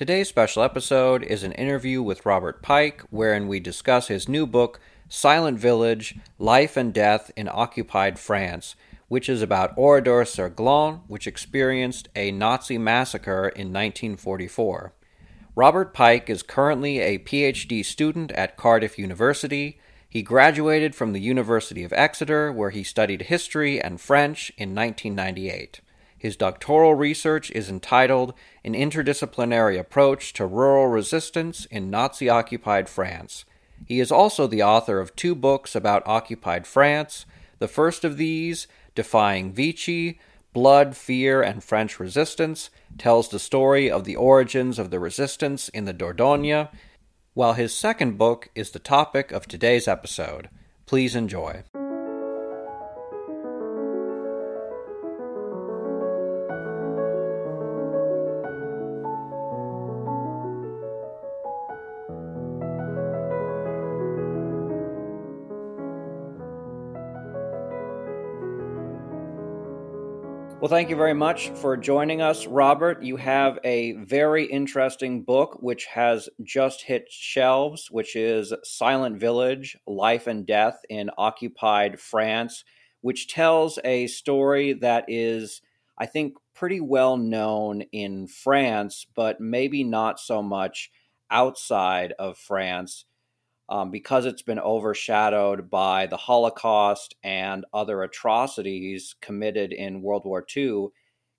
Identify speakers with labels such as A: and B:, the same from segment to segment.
A: Today's special episode is an interview with Robert Pike, wherein we discuss his new book, Silent Village Life and Death in Occupied France, which is about Oradour sur Glane, which experienced a Nazi massacre in 1944. Robert Pike is currently a PhD student at Cardiff University. He graduated from the University of Exeter, where he studied history and French in 1998. His doctoral research is entitled An Interdisciplinary Approach to Rural Resistance in Nazi Occupied France. He is also the author of two books about occupied France. The first of these, Defying Vichy Blood, Fear, and French Resistance, tells the story of the origins of the resistance in the Dordogne, while his second book is the topic of today's episode. Please enjoy. Well, thank you very much for joining us, Robert. You have a very interesting book which has just hit shelves, which is Silent Village Life and Death in Occupied France, which tells a story that is, I think, pretty well known in France, but maybe not so much outside of France um, because it's been overshadowed by the Holocaust and other atrocities committed in World War II.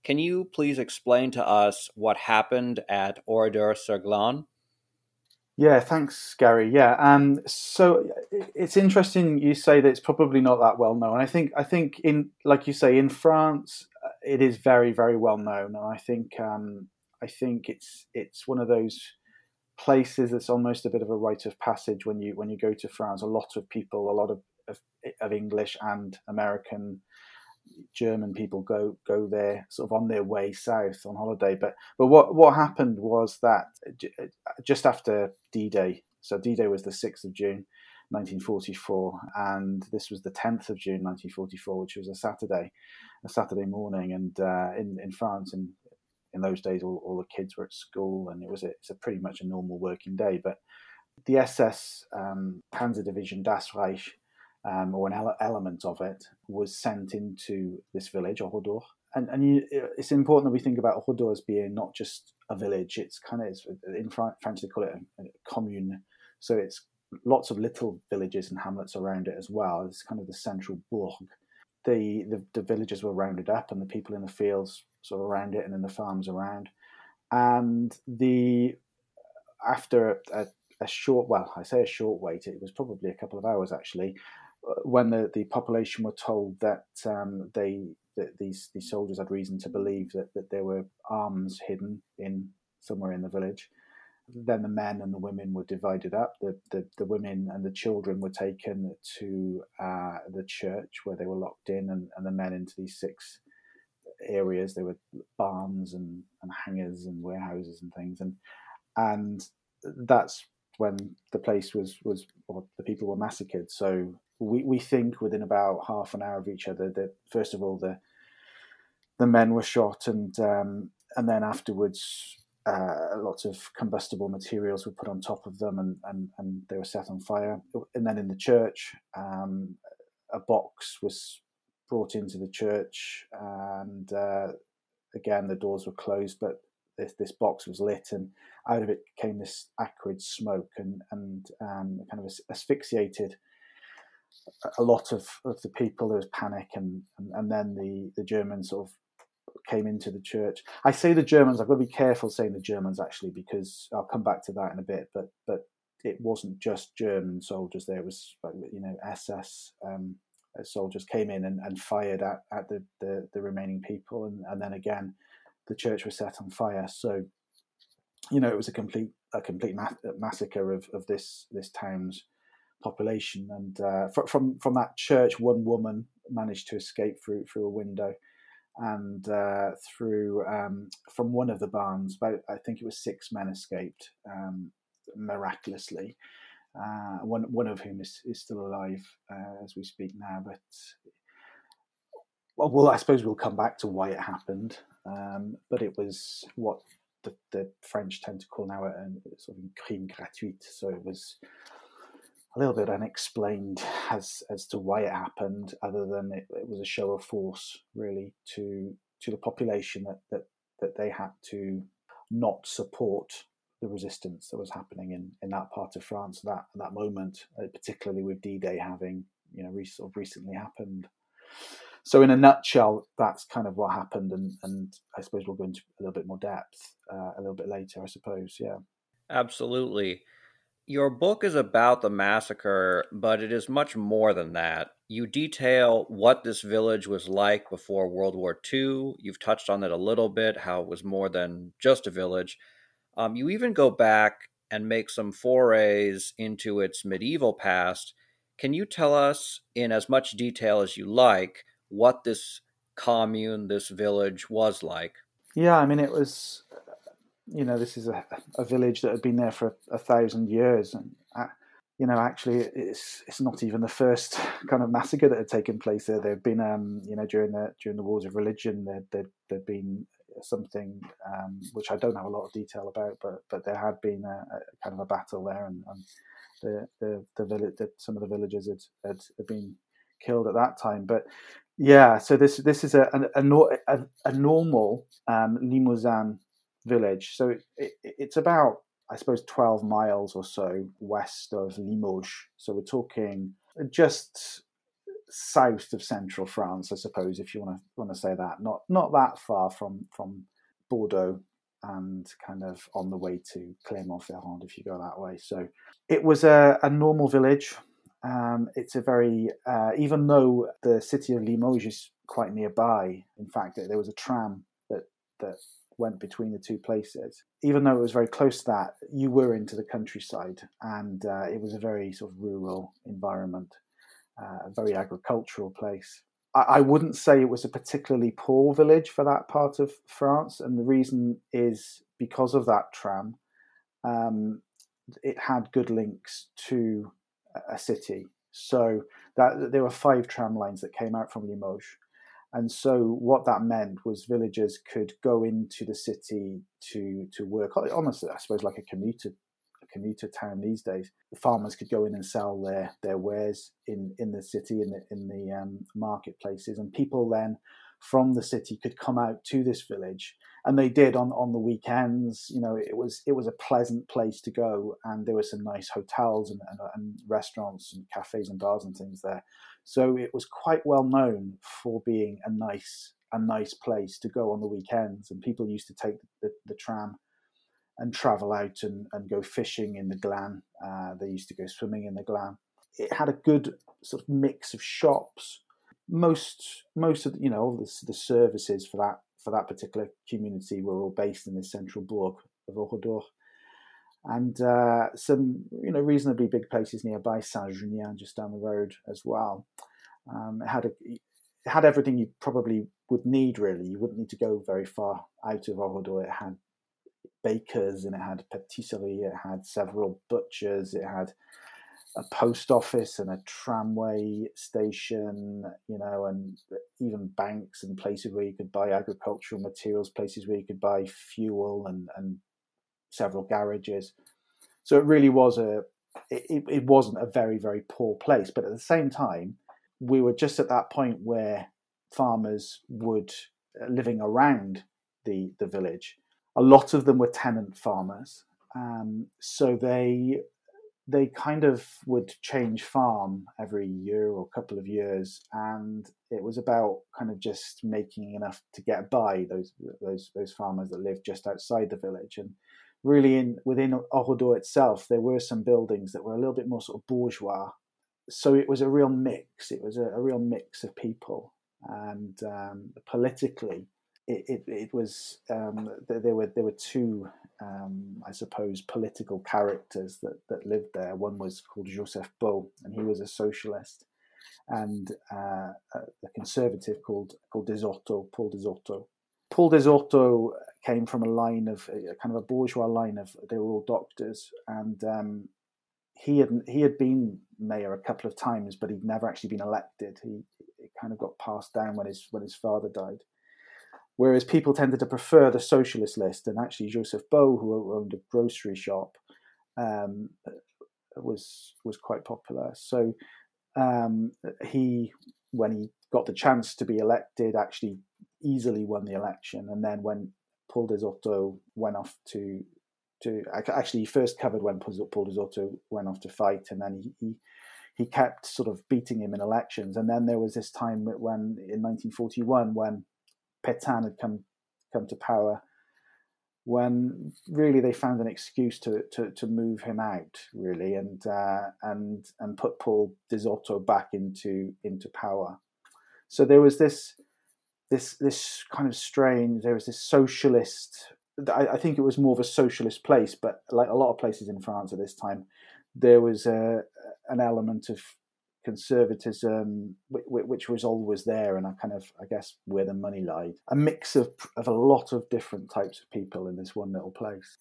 A: Can you please explain to us what happened at Oradour sur Glane?
B: Yeah, thanks, Gary. Yeah, um, so it's interesting you say that it's probably not that well known. I think, I think in like you say in France, uh, it is very, very well known, and I think, um, I think it's it's one of those places it's almost a bit of a rite of passage when you when you go to France. A lot of people, a lot of of, of English and American, German people go go there sort of on their way south on holiday. But but what what happened was that just after D Day, so D Day was the sixth of June. 1944, and this was the 10th of June 1944, which was a Saturday, a Saturday morning, and uh, in in France, in in those days all, all the kids were at school and it was a, it's a pretty much a normal working day. But the ss um, panzer division das reich um, or an ele- element of it was sent into this village Oradour and, and you, it's important that we think about Oradour as being not just a village it's kind of in french they call it a, a commune. So it's lots of little villages and hamlets around it as well. It's kind of the central bourg the, the, the villages were rounded up and the people in the fields sort of around it and then the farms around. And the after a, a, short, well, I say a short wait, it was probably a couple of hours actually, uh, when the, the population were told that um, they that these these soldiers had reason to believe that, that there were arms hidden in somewhere in the village. Then the men and the women were divided up. The, the, the women and the children were taken to uh, the church where they were locked in, and, and the men into these six areas. There were barns and, and hangars and warehouses and things, and and that's when the place was was or the people were massacred. So we, we think within about half an hour of each other that first of all the the men were shot and um, and then afterwards uh, lots of combustible materials were put on top of them and, and, and they were set on fire. And then in the church, um, a box was brought into the church, and uh, again the doors were closed, but this this box was lit, and out of it came this acrid smoke, and and um, kind of asphyxiated a lot of, of the people. There was panic, and, and and then the the Germans sort of came into the church. I say the Germans. I've got to be careful saying the Germans actually because I'll come back to that in a bit. But but it wasn't just German soldiers. There was you know SS um, soldiers came in and, and fired at, at the, the, the remaining people, and, and then again, the church was set on fire. So, you know, it was a complete a complete ma- massacre of, of this this town's population. And uh, fr- from from that church, one woman managed to escape through through a window, and uh, through um, from one of the barns, about I think it was six men escaped um, miraculously uh, one one of whom is, is still alive uh, as we speak now. But well, well, I suppose we'll come back to why it happened. Um, but it was what the, the, French tend to call now a, a sort of crime gratuit. So it was a little bit unexplained as as to why it happened, other than it, it was a show of force, really, to to the population that that that they had to not support the resistance that was happening in, in that part of France that at that moment, uh, particularly with D-Day having you know re- sort of recently happened. So, in a nutshell, that's kind of what happened, and and I suppose we'll go into a little bit more depth uh, a little bit later. I suppose, yeah.
A: Absolutely. Your book is about the massacre, but it is much more than that. You detail what this village was like before World War II. You've touched on it a little bit, how it was more than just a village. Um, you even go back and make some forays into its medieval past. Can you tell us, in as much detail as you like, what this commune, this village was like?
B: Yeah, I mean, it was, you know, this is a, a village that had been there for a, a thousand years. And, uh, you know, actually, it's it's not even the first kind of massacre that had taken place there. There had been, um, you know, during the during the wars of religion, there there there'd been something um, which I don't have a lot of detail about, but but there had been a, a kind of a battle there, and, and the the the village, some of the villagers had, had, had been killed at that time. But yeah, so this this is a a, a, a normal um, Limousin village. So it, it, it's about I suppose twelve miles or so west of Limoges. So we're talking just south of central France, I suppose, if you want to want to say that. Not not that far from from Bordeaux and kind of on the way to Clermont-Ferrand if you go that way. So it was a, a normal village. Um, it's a very uh, even though the city of Limoges is quite nearby. In fact, there was a tram that that went between the two places. Even though it was very close to that, you were into the countryside, and uh, it was a very sort of rural environment a very agricultural place. I, I wouldn't say it was a particularly poor village for that part of France, and the reason is because of that tram. Um, it had good links to a city. So that there were five tram lines that came out from Limoges. And so what that meant was villagers could go into the city to to work almost I suppose like a commuter commuter town these days. The farmers could go in and sell their their wares in in the city in the in the um, marketplaces, and people then from the city could come out to this village and they did on on the weekends you know it was it was a pleasant place to go and there were some nice hotels and, and, and, restaurants and cafes and bars and things there so it was quite well known for being a nice a nice place to go on the weekends and people used to take the, the tram and travel out and, and go fishing in the Glane. Uh, they used to go swimming in the Glane. It had a good sort of mix of shops. Most most of you know the, the services for that for that particular community were all based in the central block of Oradour. And uh, some, you know, reasonably big places nearby, Saint Junien, just down the road as well. Um, it had a, it had everything you probably would need. Really, you wouldn't need to go very far out of Oradour. It had bakers and it had patisserie, it had several butchers, it had a post office and a tramway station, you know, and even banks and places where you could buy agricultural materials, places where you could buy fuel and, and several garages. So it really was a, it, it wasn't a very, very poor place. But at the same time, we were just at that point where farmers would, uh, living around the, the village, a lot of them were tenant farmers. Um, so they they kind of would change farm every year or couple of years, and it was about kind of just making enough to get by those those those farmers that lived just outside the village. And really, in within Oradour itself, there were some buildings that were a little bit more sort of bourgeois. So it was a real mix. It was a, a real mix of people, and um, politically, it, it, it was um, there were there were two um, I suppose political characters that, that lived there. One was called Joseph Beau, and he was a socialist, and uh, a conservative called called Desourteaux, Paul Desourteaux. Paul Desourteaux came from a line of a, kind of a bourgeois line of they were all doctors, and um, he had he had been mayor a couple of times, but he'd never actually been elected. He it kind of got passed down when his when his father died whereas people tended to prefer the socialist list. And actually, Joseph Beau, who owned a grocery shop, um, was was quite popular. So um, he, when he got the chance to be elected, actually easily won the election. And then when Paul Desourteaux went off to to actually he first covered when Paul Desourteaux went off to fight, and then he, he he kept sort of beating him in elections. And then there was this time when in 1941 when Pétain had come come to power, when really they found an excuse to to, to move him out really and uh, and and put Paul Desourteaux back into into power. So there was this this this kind of strange. There was this socialist. I, I think it was more of a socialist place, but like a lot of places in France at this time, there was a an element of conservatism, which was always there, and I kind of, I guess, where the money lied. A mix of of a lot of different types of people in this one little place.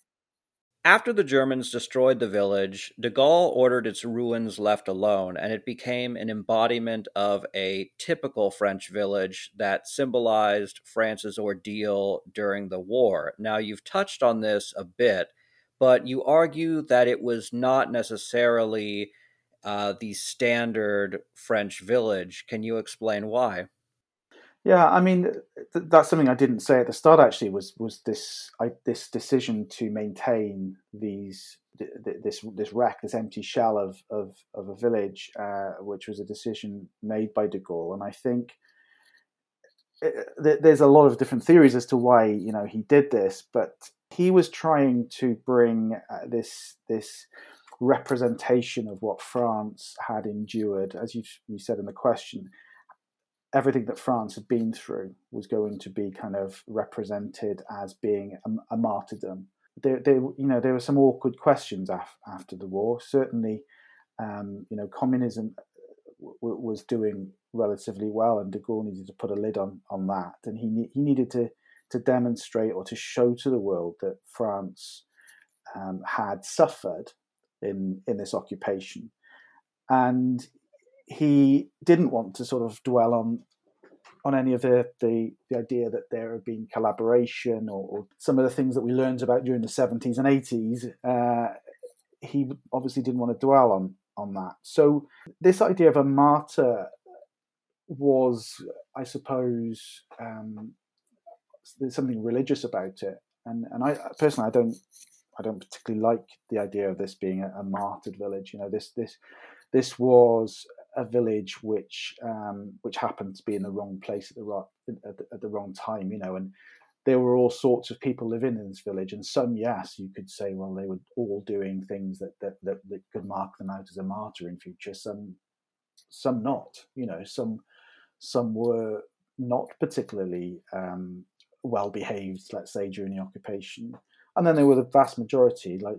A: After the Germans destroyed the village, de Gaulle ordered its ruins left alone, and it became an embodiment of a typical French village that symbolized France's ordeal during the war. Now, you've touched on this a bit, but you argue that it was not necessarily uh, the standard French village. Can you explain why?
B: Yeah, I mean th- that's something I didn't say at the start. Actually, was was this I, this decision to maintain these th- this this wreck, this empty shell of of, of a village, uh, which was a decision made by De Gaulle, and I think it, uh, th- there's a lot of different theories as to why you know he did this, but he was trying to bring uh, this this representation of what France had endured, as you you said in the question everything that France had been through was going to be kind of represented as being a, a martyrdom. There, there, you know, there were some awkward questions af- after the war. Certainly, um, you know, communism uh, w- was doing relatively well, and De Gaulle needed to put a lid on on that, and he ne- he needed to to demonstrate or to show to the world that France um, had suffered in in this occupation, and he didn't want to sort of dwell on on any of the, the, the idea that there had been collaboration or, or, some of the things that we learned about during the 70s and 80s. Uh, he obviously didn't want to dwell on on that. So this idea of a martyr was, I suppose, um, there's something religious about it, and and I personally I don't I don't particularly like the idea of this being a, a martyred village. You know, this this this was a village which um, which happened to be in the wrong place at the right at the, at the wrong time, you know, and there were all sorts of people living in this village, and some, yes, you could say, well, they were all doing things that that that, that could mark them out as a martyr in future. Some, some not, you know, some some were not particularly um, well behaved, let's say, during the occupation, and then there were the vast majority, like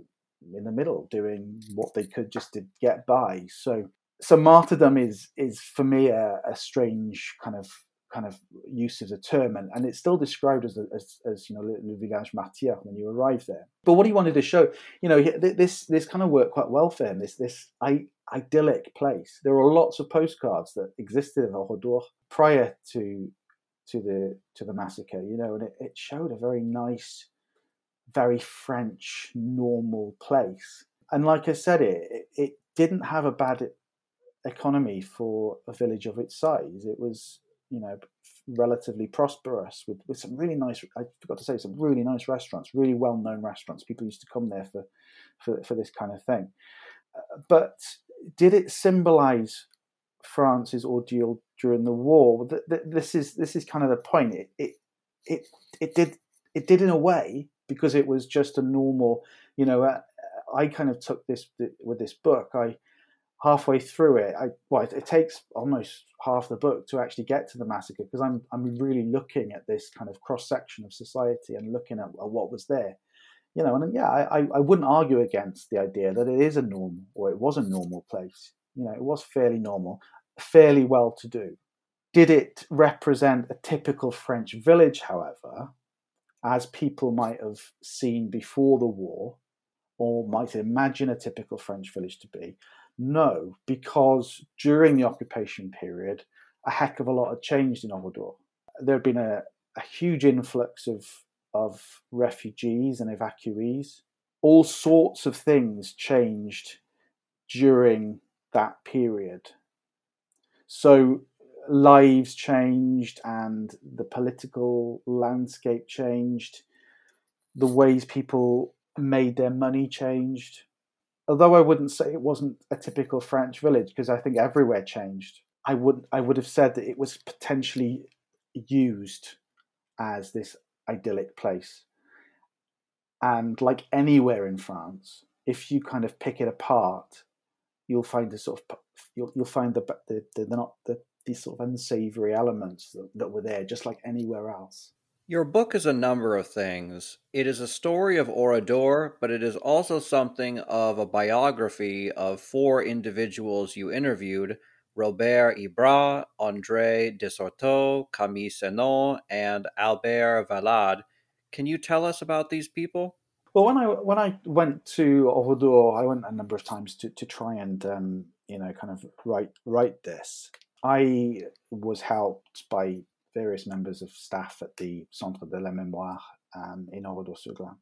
B: in the middle, doing what they could just to get by. So so martyrdom is is for me a, a, strange kind of kind of use of the term, and, and it's still described as, as, as you know le, village martyr when you arrive there. But what he wanted to show, you know, this this kind of worked quite well for him. This this I, idyllic place. There were lots of postcards that existed in Oradour prior to to the to the massacre, you know, and it, it showed a very nice, very French, normal place. And like I said, it it didn't have a bad economy for a village of its size. It was, you know, relatively prosperous with, with some really nice. I forgot to say some really nice restaurants, really well known restaurants. People used to come there for for, for this kind of thing. But did it symbolize France's ordeal during the war? This is this is kind of the point. It it it, it did it did in a way because it was just a normal. You know, I kind of took this with this book. I halfway through it, I well, it, it, takes almost half the book to actually get to the massacre because I'm I'm really looking at this kind of cross section of society and looking at, at, what was there, you know. And yeah, I, I wouldn't argue against the idea that it is a normal or it was a normal place. You know, it was fairly normal, fairly well to do. Did it represent a typical French village, however, as people might have seen before the war, or might imagine a typical French village to be? No, because during the occupation period, a heck of a lot had changed in Oradour. There had been a, a huge influx of of refugees and evacuees. All sorts of things changed during that period. So lives changed and the political landscape changed. The ways people made their money changed. Although I wouldn't say it wasn't a typical French village because I think everywhere changed. I would I would have said that it was potentially used as this idyllic place. And like anywhere in France, if you kind of pick it apart, you'll find the sort of you'll you'll find the the, the, the not the these sort of unsavory elements that, that were there, just like anywhere else.
A: Your book is a number of things. It is a story of Oradour, but it is also something of a biography of four individuals you interviewed Robert Hébras, André Desourteaux, Camille Senon, and Albert Valade. Can you tell us about these people?
B: Well, when I when I went to Oradour, I went a number of times to, to try and um, you know kind of write write this. I was helped by various members of staff at the Centre de la Mémoire um, in Oradour-sur-Glane.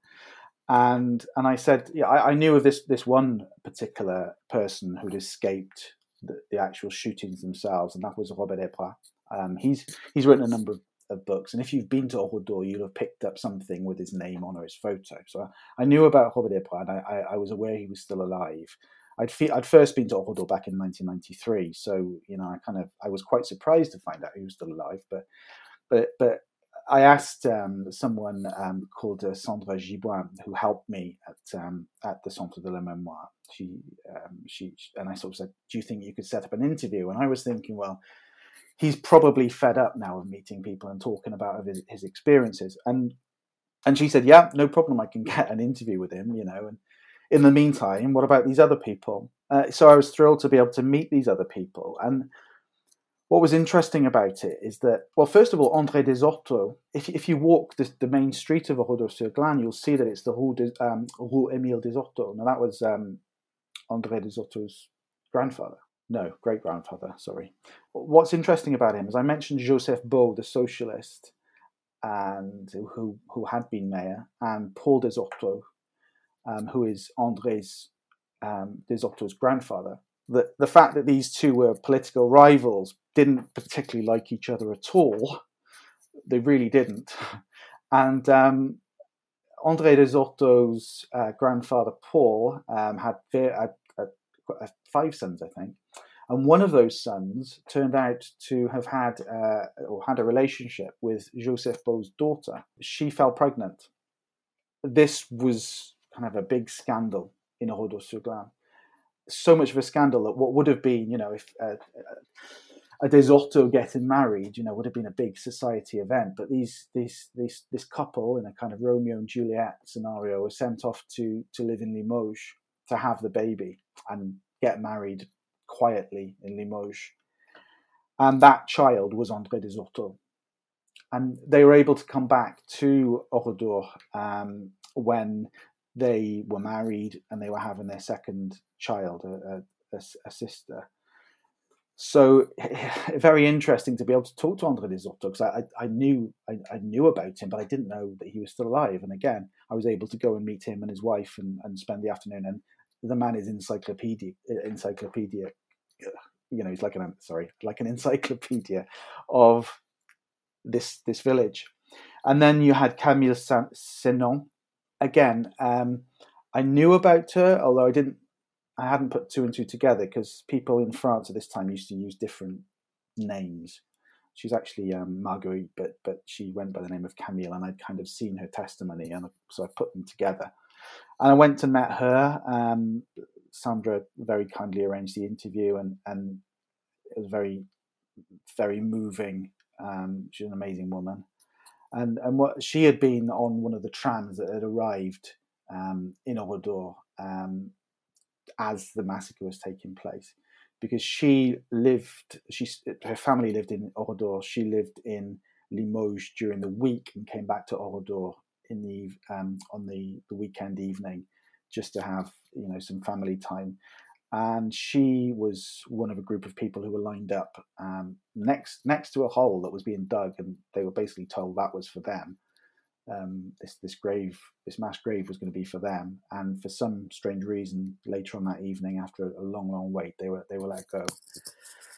B: And and I said, yeah, I, I, knew of this this one particular person who'd escaped the, the actual shootings themselves, and that was Robert Hébras. Um, he's he's written a number of, of, books, and if you've been to Oradour, you'll have picked up something with his name on or his photo. So I, I knew about Robert Hébras, and I, I, I was aware he was still alive. I'd fe- I'd first been to Oradour back in 1993, so you know I kind of I was quite surprised to find out he was still alive. But but but I asked um, someone um, called uh, Sandra Giboin who helped me at um, at the Centre de la Mémoire. She um, she and I sort of said, "Do you think you could set up an interview?" And I was thinking, well. He's probably fed up now of meeting people and talking about his, his experiences, and and she said, "Yeah, no problem. I can get an interview with him, you know." And in the meantime, what about these other people? Uh, so I was thrilled to be able to meet these other people. And what was interesting about it is that, well, first of all, André Desourteaux, if, if you walk this, the main street of Oradour-sur-Glane, you'll see that it's the Rue, de, um, Rue Émile Desourteaux. Now, that was um, André Desourteaux's grandfather. No, great grandfather, sorry. What's interesting about him is I mentioned Joseph Beau, the socialist, and who, who had been mayor, and Paul Desourteaux, um, who is André's um, Desourteaux's grandfather. The, the fact that these two were political rivals didn't particularly like each other at all. They really didn't. And um, André Desourteaux's uh, grandfather Paul um, had, had, had, five sons, I think, and one of those sons turned out to have had uh, or had a relationship with Joseph Beau's daughter. She fell pregnant. This was kind of a big scandal in Oradour-sur-Glane. So much of a scandal that what would have been, you know, if uh, a Desourteaux getting married, you know, would have been a big society event. But these, these, this, this couple in a kind of Romeo and Juliet scenario were sent off to to live in Limoges to have the baby and get married quietly in Limoges. And that child was André Desourteaux. And they were able to come back to Oradour um, when they were married and they were having their second child, a, a, a sister. So very interesting to be able to talk to André Desourteaux because I, I, knew I, I, knew about him, but I didn't know that he was still alive. And again, I was able to go and meet him and his wife and, and spend the afternoon. And the man is encyclopedia, encyclopedia. You know, he's like an sorry, like an encyclopedia of this this village. And then you had Camille Senon, again, um, I knew about her, although I didn't, I hadn't put two and two together because people in France at this time used to use different names. She's actually um, Marguerite, but but she went by the name of Camille, and I'd kind of seen her testimony, and so I put them together. And I went and met her. Um, Sandra very kindly arranged the interview, and and it was very very moving. Um, she's an amazing woman, and and what she had been on one of the trams that had arrived um, in Oradour um, as the massacre was taking place, because she lived, she her family lived in Oradour. She lived in Limoges during the week and came back to Oradour in the um, on the, the weekend evening just to have you know some family time. And she was one of a group of people who were lined up um, next next to a hole that was being dug, and they were basically told that was for them. Um, this this grave, this mass grave, was going to be for them, and for some strange reason, later on that evening, after a long, long wait, they were they were let go.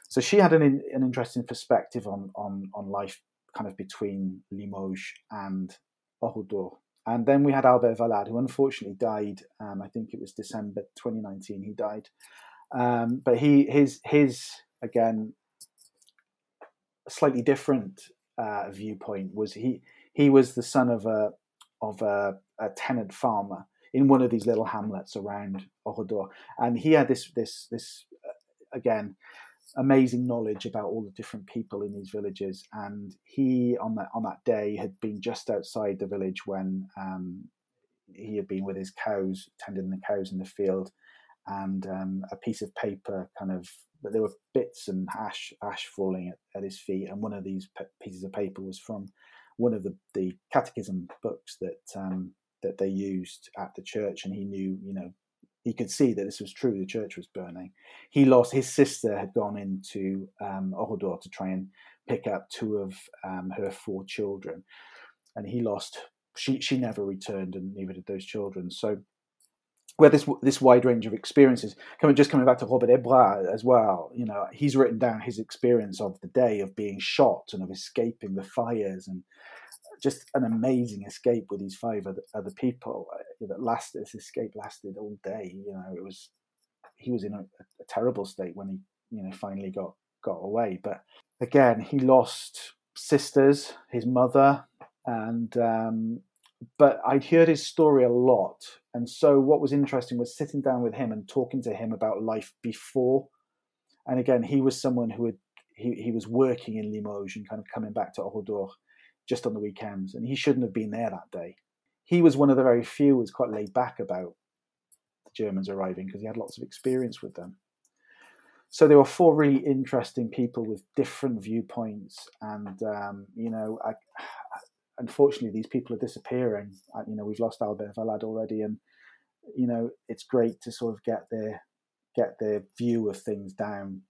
B: So she had an an interesting perspective on on on life, kind of between Limoges and Oradour. And then we had Albert Valade, who unfortunately died. Um, I think it was December 2019. He died, um, but he his his again slightly different uh, viewpoint was he he was the son of a of a, a tenant farmer in one of these little hamlets around Oradour, and he had this this this uh, again amazing knowledge about all the different people in these villages. And he, on that on that day, had been just outside the village when um, he had been with his cows, tending the cows in the field, and um, a piece of paper kind of. But there were bits and ash ash falling at, at his feet, and one of these pieces of paper was from one of the, the catechism books that um, that they used at the church, and he knew, you know, he could see that this was true. The church was burning. He lost his sister had gone into um, to try and pick up two of um, her four children, and he lost. She she never returned, and neither did those children. So, where this this wide range of experiences coming just coming back to Robert Hébras as well. You know, he's written down his experience of the day of being shot and of escaping the fires and just an amazing escape with these five other, other people uh, that lasted. This escape lasted all day. You know, it was he was in a, a terrible state when he you know finally got got away. But again, he lost sisters, his mother, and um, but I'd heard his story a lot, and so what was interesting was sitting down with him and talking to him about life before. And again, he was someone who had he, he was working in Limoges and kind of coming back to Oradour just on the weekends, and he shouldn't have been there that day. He was one of the very few who was quite laid back about the Germans arriving because he had lots of experience with them. So there were four really interesting people with different viewpoints, and um, you know, I, unfortunately, these people are disappearing. You know, we've lost Albert Valade already, and you know, it's great to sort of get their get their view of things down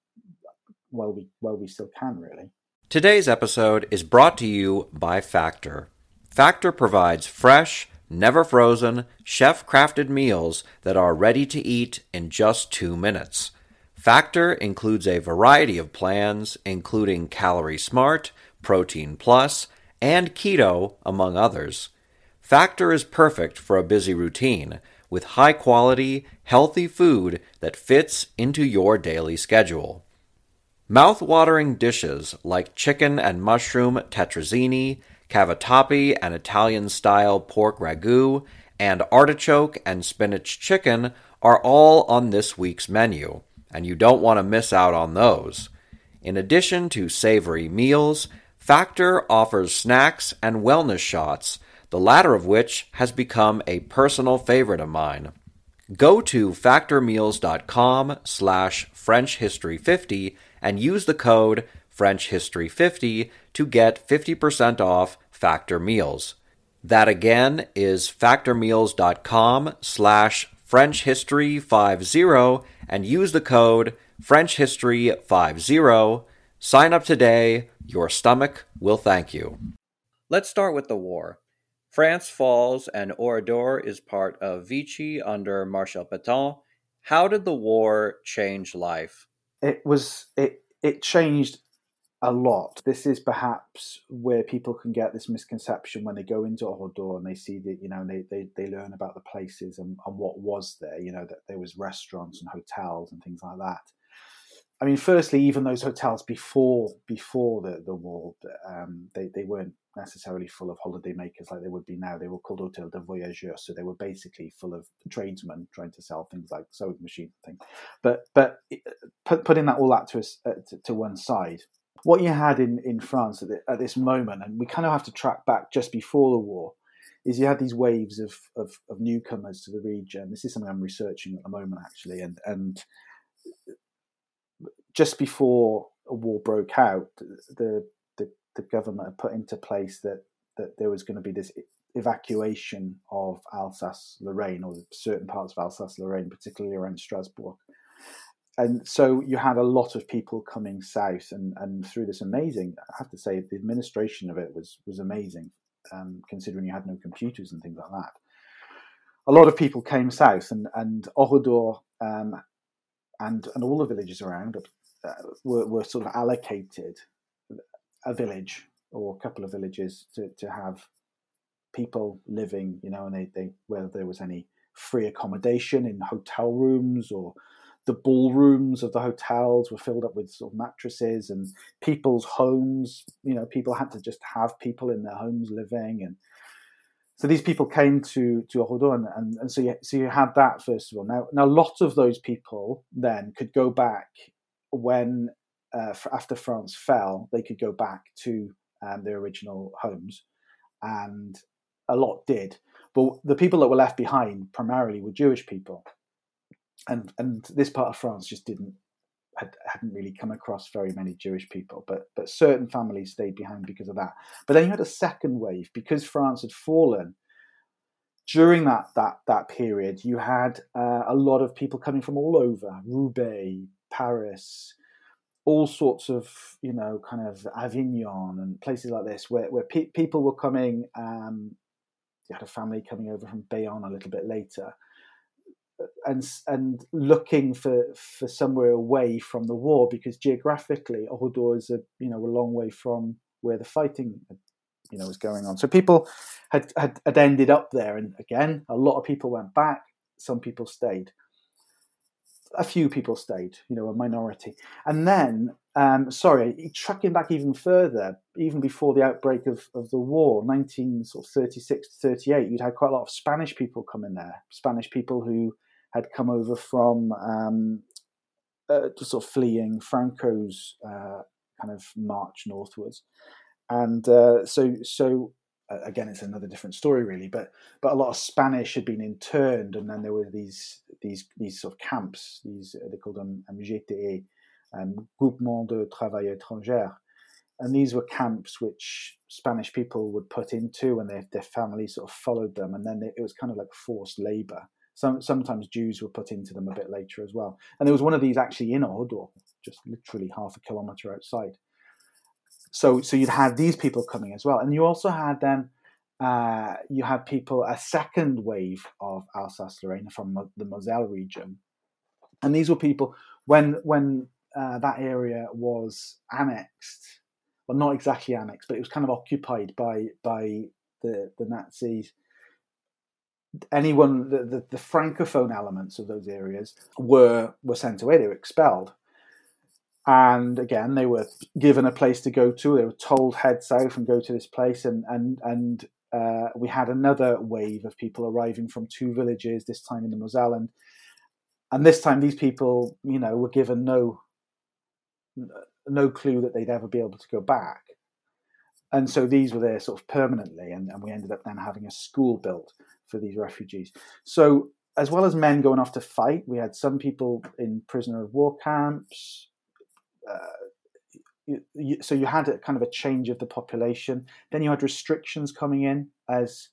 B: while we while we still can, really.
A: Today's episode is brought to you by Factor. Factor provides fresh, never frozen, chef crafted meals that are ready to eat in just two minutes. Factor includes a variety of plans, including Calorie Smart, Protein Plus, and Keto, among others. Factor is perfect for a busy routine with high quality, healthy food that fits into your daily schedule. Mouth-watering dishes like chicken and mushroom tetrazzini, cavatappi and Italian-style pork ragu, and artichoke and spinach chicken are all on this week's menu, and you don't want to miss out on those. In addition to savory meals, Factor offers snacks and wellness shots, the latter of which has become a personal favorite of mine. Go to factormeals.com slash frenchhistory50 and use the code FrenchHistory50 to get 50% off Factor Meals. That again is factormeals.com slash FrenchHistory50 and use the code French FrenchHistory50. Sign up today. Your stomach will thank you. Let's start with the war. France falls and Oradour is part of Vichy under Marshal Pétain. How did the war change life?
B: It was it it changed a lot. This is perhaps where people can get this misconception when they go into Oradour and they see that, you know, they, they, they learn about the places and, and what was there, you know, that there was restaurants and hotels and things like that. I mean, firstly, even those hotels before before the the war, um, they they weren't necessarily full of holidaymakers like they would be now. They were called Hotel de Voyageurs, so they were basically full of tradesmen trying to sell things like sewing machine things. But but put, putting that all that to, us, uh, to, to one side, what you had in in France at, the, at this moment, and we kind of have to track back just before the war, is you had these waves of, of, of newcomers to the region. This is something I'm researching at the moment, actually, and and just before a war broke out, the the, the government put into place that that there was going to be this evacuation of Alsace Lorraine or certain parts of Alsace Lorraine, particularly around Strasbourg. and so you had a lot of people coming south, and, and through this amazing. I have to say, the administration of it was was amazing, um, considering you had no computers and things like that. A lot of people came south, and and Oradour um, and and all the villages around were, were sort of allocated a village or a couple of villages to, to have people living, you know, and they, they whether there was any free accommodation in hotel rooms or the ballrooms of the hotels were filled up with sort of mattresses and people's homes, you know, people had to just have people in their homes living and so these people came to to and, and, and, so you, so you had that first of all. Now now a lot of those people then could go back when uh, after France fell, they could go back to um, their original homes, and a lot did. But the people that were left behind primarily were Jewish people, and and this part of France just didn't had, hadn't really come across very many Jewish people, but but certain families stayed behind because of that. But then you had a second wave because France had fallen. During that that that period, you had uh, a lot of people coming from all over Roubaix, Paris, all sorts of you know kind of Avignon and places like this where where pe- people were coming. Um, you had a family coming over from Bayonne a little bit later, uh, and and looking for for somewhere away from the war because geographically Oradour is a you know a long way from where the fighting you know was going on. So people had, had had ended up there, and again, a lot of people went back. Some people stayed a few people stayed, you know, a minority. And then, um, sorry, tracking back even further, even before the outbreak of, of the war, 1936 to 38, you'd had quite a lot of Spanish people come in there, Spanish people who had come over from um, uh, sort of fleeing Franco's uh, kind of march northwards. And uh, so, so again, it's another different story, really. But but a lot of Spanish had been interned, and then there were these these these sort of camps. These they called them MGTE, um, Groupement de Travail Étranger, and these were camps which Spanish people would put into, and their their families sort of followed them, and then they, it was kind of like forced labour. Some sometimes Jews were put into them a bit later as well. And there was one of these actually in Oradour, just literally half a kilometre outside so so you'd had these people coming as well, and you also had then uh, you had people a second wave of Alsace-Lorraine from the Moselle region, and these were people when when uh, that area was annexed, well not exactly annexed, but it was kind of occupied by by the the Nazis. Anyone the, the, the, francophone elements of those areas were were sent away. They were expelled and again they were given a place to go to. They were told head south and go to this place. And and and uh, we had another wave of people arriving from two villages this time in the moselle. And and this time these people you know were given no no clue that they'd ever be able to go back. And so these were there sort of permanently. And, and we ended up then having a school built for these refugees. So as well as men going off to fight we had some people in prisoner of war camps Uh, so you had a kind of a change of the population. Then you had restrictions coming in as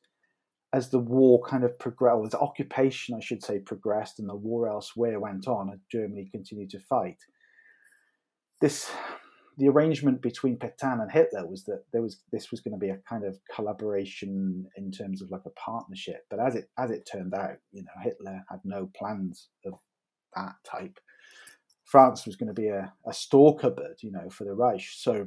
B: as the war kind of progressed, or the occupation, I should say, progressed, and the war elsewhere went on, and Germany continued to fight. This the arrangement between Pétain and Hitler was that there was this was going to be a kind of collaboration in terms of like a partnership. But as it as it turned out, you know, Hitler had no plans of that type. France was going to be a, a store cupboard, you know, for the Reich. So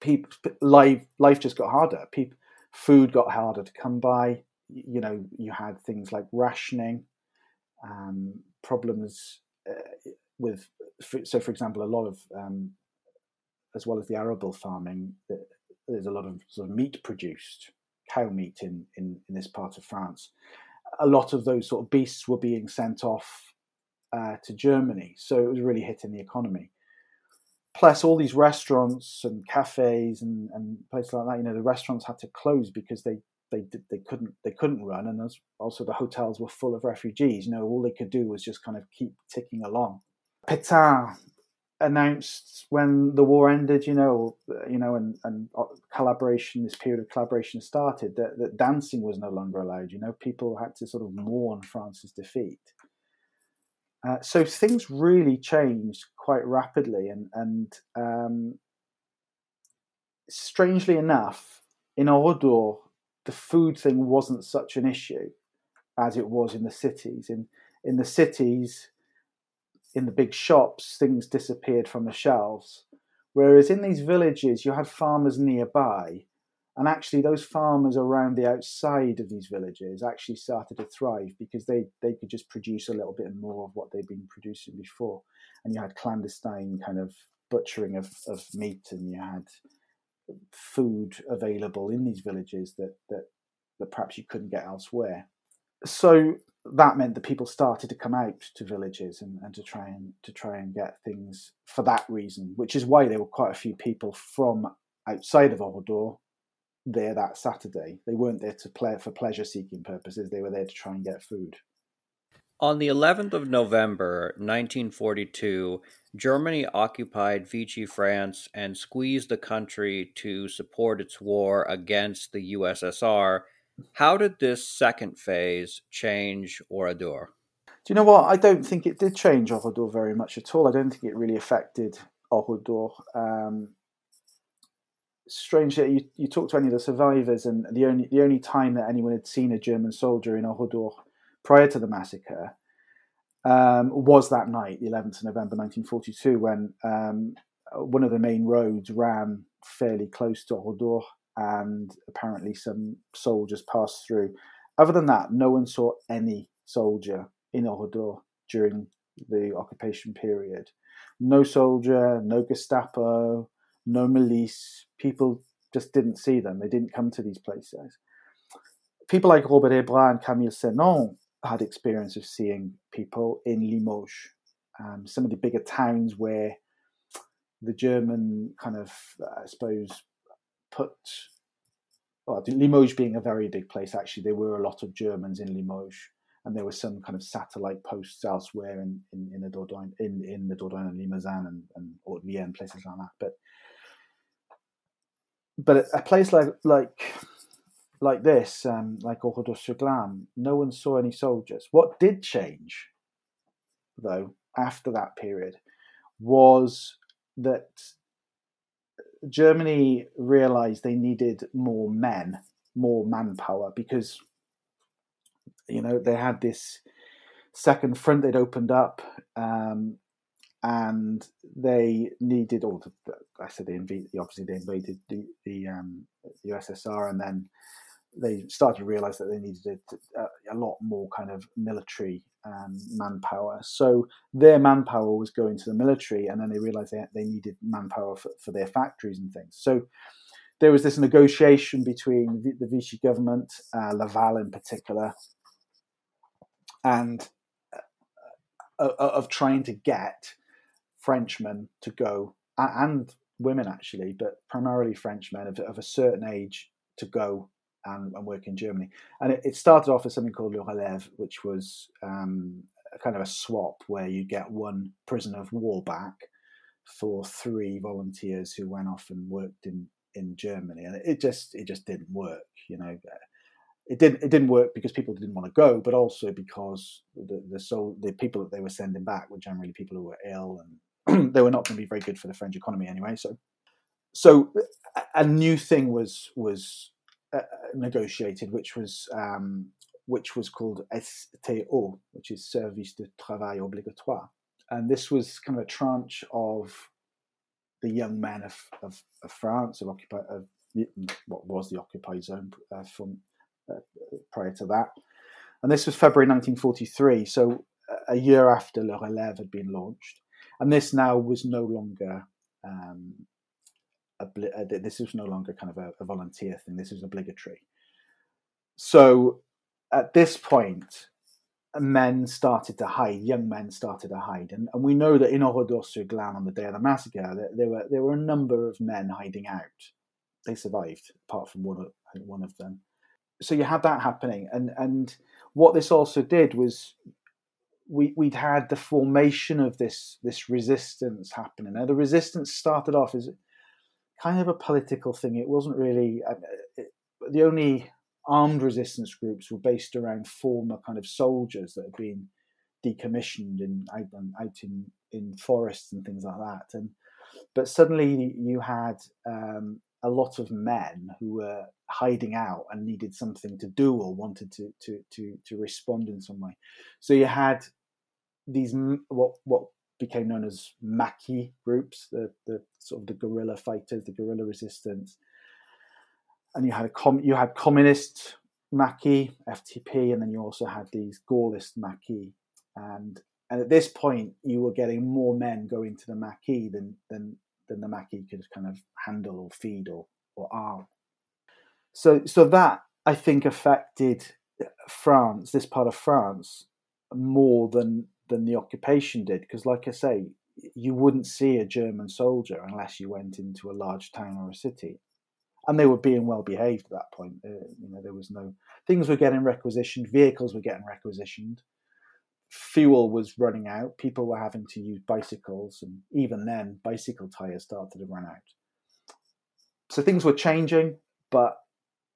B: people, life, life just got harder. People, food got harder to come by. You know, you had things like rationing, um, problems uh, with, so for example, a lot of, um, as well as the arable farming, there's a lot of sort of meat produced, cow meat in, in, in this part of France. A lot of those sort of beasts were being sent off uh, to Germany. So it was really hitting the economy. Plus, all these restaurants and cafes and, and places like that, you know, the restaurants had to close because they they they couldn't they couldn't run, and also the hotels were full of refugees. You know, all they could do was just kind of keep ticking along. Pétain announced when the war ended, you know, you know, and, and uh, collaboration, this period of collaboration started, that, that dancing was no longer allowed. You know, people had to sort of mourn France's defeat Uh, so things really changed quite rapidly, and and um, strangely enough, in Oradour, the food thing wasn't such an issue as it was in the cities. In in the cities, in the big shops, things disappeared from the shelves. Whereas in these villages, you had farmers nearby, and actually those farmers around the outside of these villages actually started to thrive because they, they could just produce a little bit more of what they'd been producing before. And you had clandestine kind of butchering of, of meat, and you had food available in these villages that, that that perhaps you couldn't get elsewhere. So that meant that people started to come out to villages and, and to try and to try and get things for that reason, which is why there were quite a few people from outside of Oradour there that Saturday. They weren't there to play for pleasure seeking purposes, they were there to try and get food.
A: On the 11th of November 1942, Germany occupied Vichy France and squeezed the country to support its war against the USSR how did this second phase change Oradour?
B: Do you know what? I don't think it did change Oradour very much at all. I don't think it really affected Oradour. Um, strange that you, you talk to any of the survivors, and the only the only time that anyone had seen a German soldier in Oradour prior to the massacre um, was that night, the 11th of November 1942, when um, one of the main roads ran fairly close to Oradour and apparently some soldiers passed through. Other than that, no one saw any soldier in Oradour during the occupation period. No soldier, no Gestapo, no milice. People just didn't see them. They didn't come to these places. People like Robert Hébras and Camille Sénon had experience of seeing people in Limoges, um, some of the bigger towns where the German kind of, I suppose, put well, Limoges being a very big place, actually, there were a lot of Germans in Limoges, and there were some kind of satellite posts elsewhere in, in, in the Dordogne, in, in the Dordogne and Limousin and, and Haute-Vienne, places like that. But but a place like like like this, um, like Oradour-sur-Glane, no one saw any soldiers. What did change, though, after that period, was that Germany realized they needed more men, more manpower, because you know they had this second front they'd opened up, um, and they needed, or the, I said they invaded, obviously they invaded the the, um, the USSR, and then they started to realize that they needed a, a lot more kind of military um, manpower. So their manpower was going to the military, and then they realized they, they needed manpower for, for their factories and things. So there was this negotiation between the, the Vichy government, uh, Laval in particular, and uh, uh of trying to get Frenchmen to go, and women actually, but primarily Frenchmen of, of a certain age to go and, and work in Germany. And it, it, started off as something called Le Relève, which was um, kind of a swap where you get one prisoner of war back for three volunteers who went off and worked in, in Germany. And it just it just didn't work, you know. It didn't it didn't work because people didn't want to go, but also because the the so the people that they were sending back were generally people who were ill and they were not going to be very good for the French economy anyway. So so a new thing was was uh, negotiated, which was um, which was called STO, which is Service de Travail Obligatoire, and this was kind of a tranche of the young men of, of, of France, of, occupy, of what was the occupied zone uh, from uh, prior to that, and this was February 1943, so a year after Le Relève had been launched, and this now was no longer um, uh, this was no longer kind of a, a volunteer thing. This was obligatory. So at this point, men started to hide, young men started to hide, and, and we know that in Oradour-sur-Glane on the day of the massacre, there, there, were there were a number of men hiding out. They survived, apart from one of, one of them. So you had that happening, and and what this also did was we we'd had the formation of this this resistance happening. Now the resistance started off as kind of a political thing. It wasn't really it, the only armed resistance groups were based around former kind of soldiers that had been decommissioned in out, out in in forests and things like that. And but suddenly you had um, a lot of men who were hiding out and needed something to do or wanted to to to to respond in some way. So you had these what what became known as Maquis groups, the the sort of the guerrilla fighters, the guerrilla resistance, and you had a com- you had communist Maquis, FTP, and then you also had these Gaullist Maquis, and and at this point you were getting more men going to the Maquis than than than the Maquis could kind of handle or feed or or arm. So so that I think affected France, this part of France, more than than the occupation did, because like I say, you wouldn't see a German soldier unless you went into a large town or a city, and they were being well behaved at that point. Uh, you know, there was no things were getting requisitioned, vehicles were getting requisitioned, fuel was running out. People were having to use bicycles, and even then, bicycle tires started to run out. So things were changing, but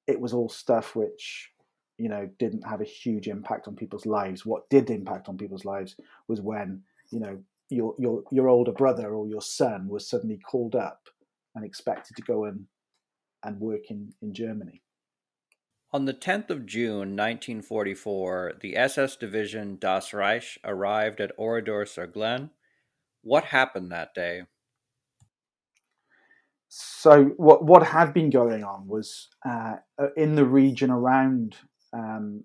B: it was all stuff which you know didn't have a huge impact on people's lives. What did impact on people's lives was when you know your your your older brother or your son was suddenly called up and expected to go and and work in in Germany.
A: On the 10th of June 1944, the SS division Das Reich arrived at Oradour sur Glane. What happened that day?
B: So, what, what had been going on was uh, uh in the region around um,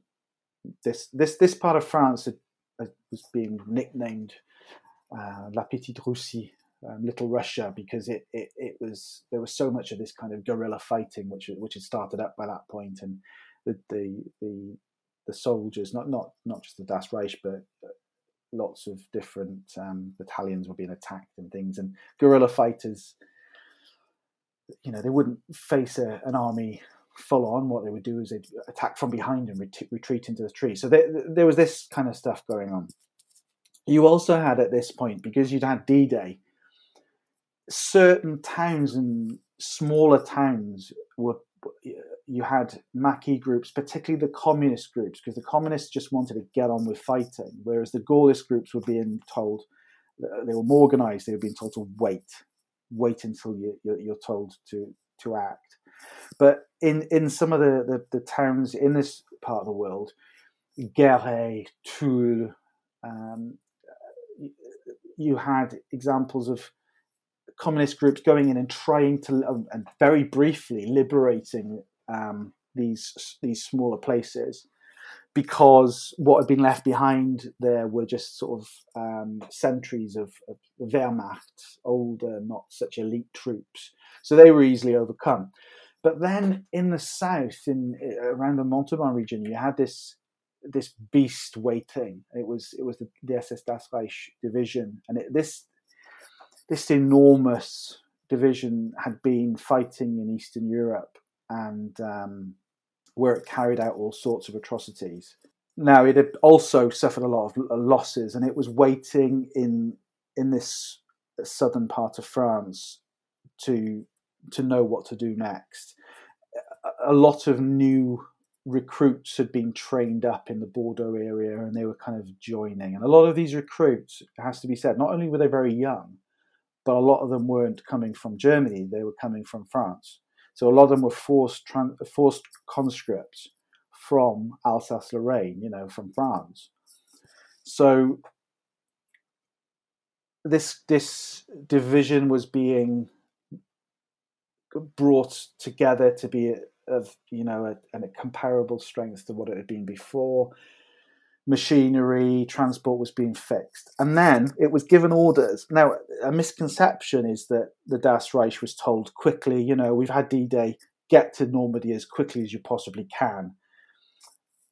B: this, this, this part of France was being nicknamed uh, La Petite Russie, um, Little Russia, because it, it, it was there was so much of this kind of guerrilla fighting, which which had started up by that point, and the the the, the soldiers, not not not just the Das Reich, but lots of different um, battalions were being attacked and things, and guerrilla fighters. You know, they wouldn't face a, an army full on. What they would do is they'd attack from behind and ret- retreat into the tree. So there, there was this kind of stuff going on. You also had at this point, because you'd had D Day, certain towns and smaller towns were you had Maquis groups, particularly the communist groups, because the communists just wanted to get on with fighting, whereas the Gaullist groups were being told they were more organized. They were being told to wait, wait until you, you're told to to act. But in in some of the, the, the towns in this part of the world, Guéret, Tulle, um, you had examples of communist groups going in and trying to, um, and very briefly liberating um, these these smaller places, because what had been left behind there were just sort of um, centuries of, of Wehrmacht, older, not such elite troops. So they were easily overcome. But then in the south, in around the Montauban region, you had this this beast waiting. It was it was the, the SS Das Reich division, and it, this this enormous division had been fighting in Eastern Europe and um, where it carried out all sorts of atrocities. Now it had also suffered a lot of losses, and it was waiting in in this southern part of France to to know what to do next. A lot of new recruits had been trained up in the Bordeaux area, and they were kind of joining. And a lot of these recruits, it has to be said, not only were they very young, but a lot of them weren't coming from Germany; they were coming from France. So a lot of them were forced forced conscripts from Alsace-Lorraine, you know, from France. So this this division was being brought together to be of you know a, a comparable strength to what it had been before machinery, transport was being fixed. And then it was given orders. Now, a misconception is that the Das Reich was told quickly, you know, we've had D Day, get to Normandy as quickly as you possibly can.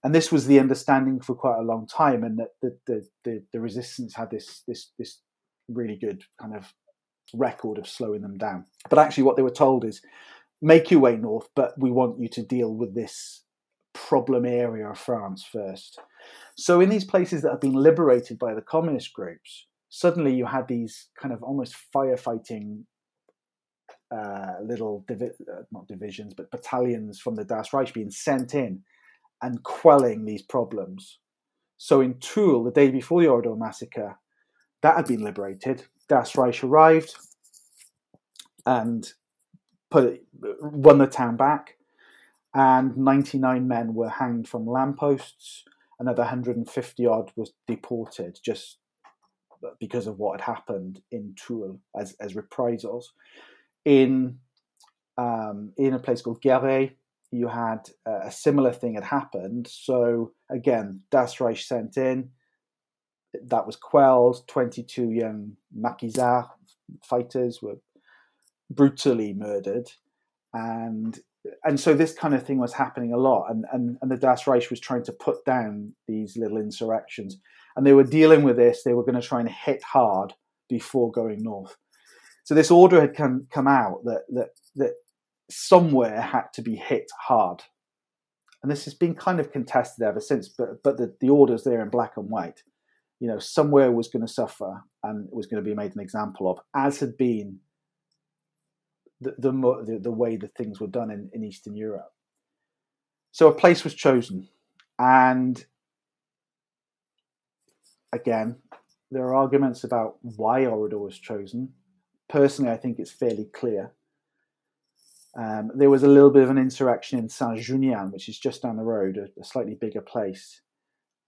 B: And this was the understanding for quite a long time, and that the, the, the, the resistance had this, this, this really good kind of record of slowing them down. But actually, what they were told is make your way north, but we want you to deal with this problem area of France first. So, in these places that have been liberated by the communist groups, suddenly you had these kind of almost firefighting uh, little, divi- uh, not divisions, but battalions from the Das Reich being sent in and quelling these problems. So in Tulle, the day before the Oradour massacre, that had been liberated. Das Reich arrived and put it, won the town back, and 99 men were hanged from lampposts. Another 150 odd was deported just because of what had happened in Tulle as, as reprisals. In um, in a place called Guéret, you had uh, a similar thing had happened. So again, Das Reich sent in. That was quelled. 22 young Maquisards fighters were brutally murdered. And and so this kind of thing was happening a lot. And, and, and the Das Reich was trying to put down these little insurrections. And they were dealing with this. They were going to try and hit hard before going north. So this order had come, come out that, that, that somewhere had to be hit hard. And this has been kind of contested ever since, but but the, the order's there in black and white. You know, somewhere was going to suffer and was going to be made an example of, as had been the the, the, the way that things were done in, in Eastern Europe. So a place was chosen, and again, there are arguments about why Oradour was chosen. Personally, I think it's fairly clear. Um, there was a little bit of an insurrection in Saint Junien, which is just down the road, a, a, slightly bigger place.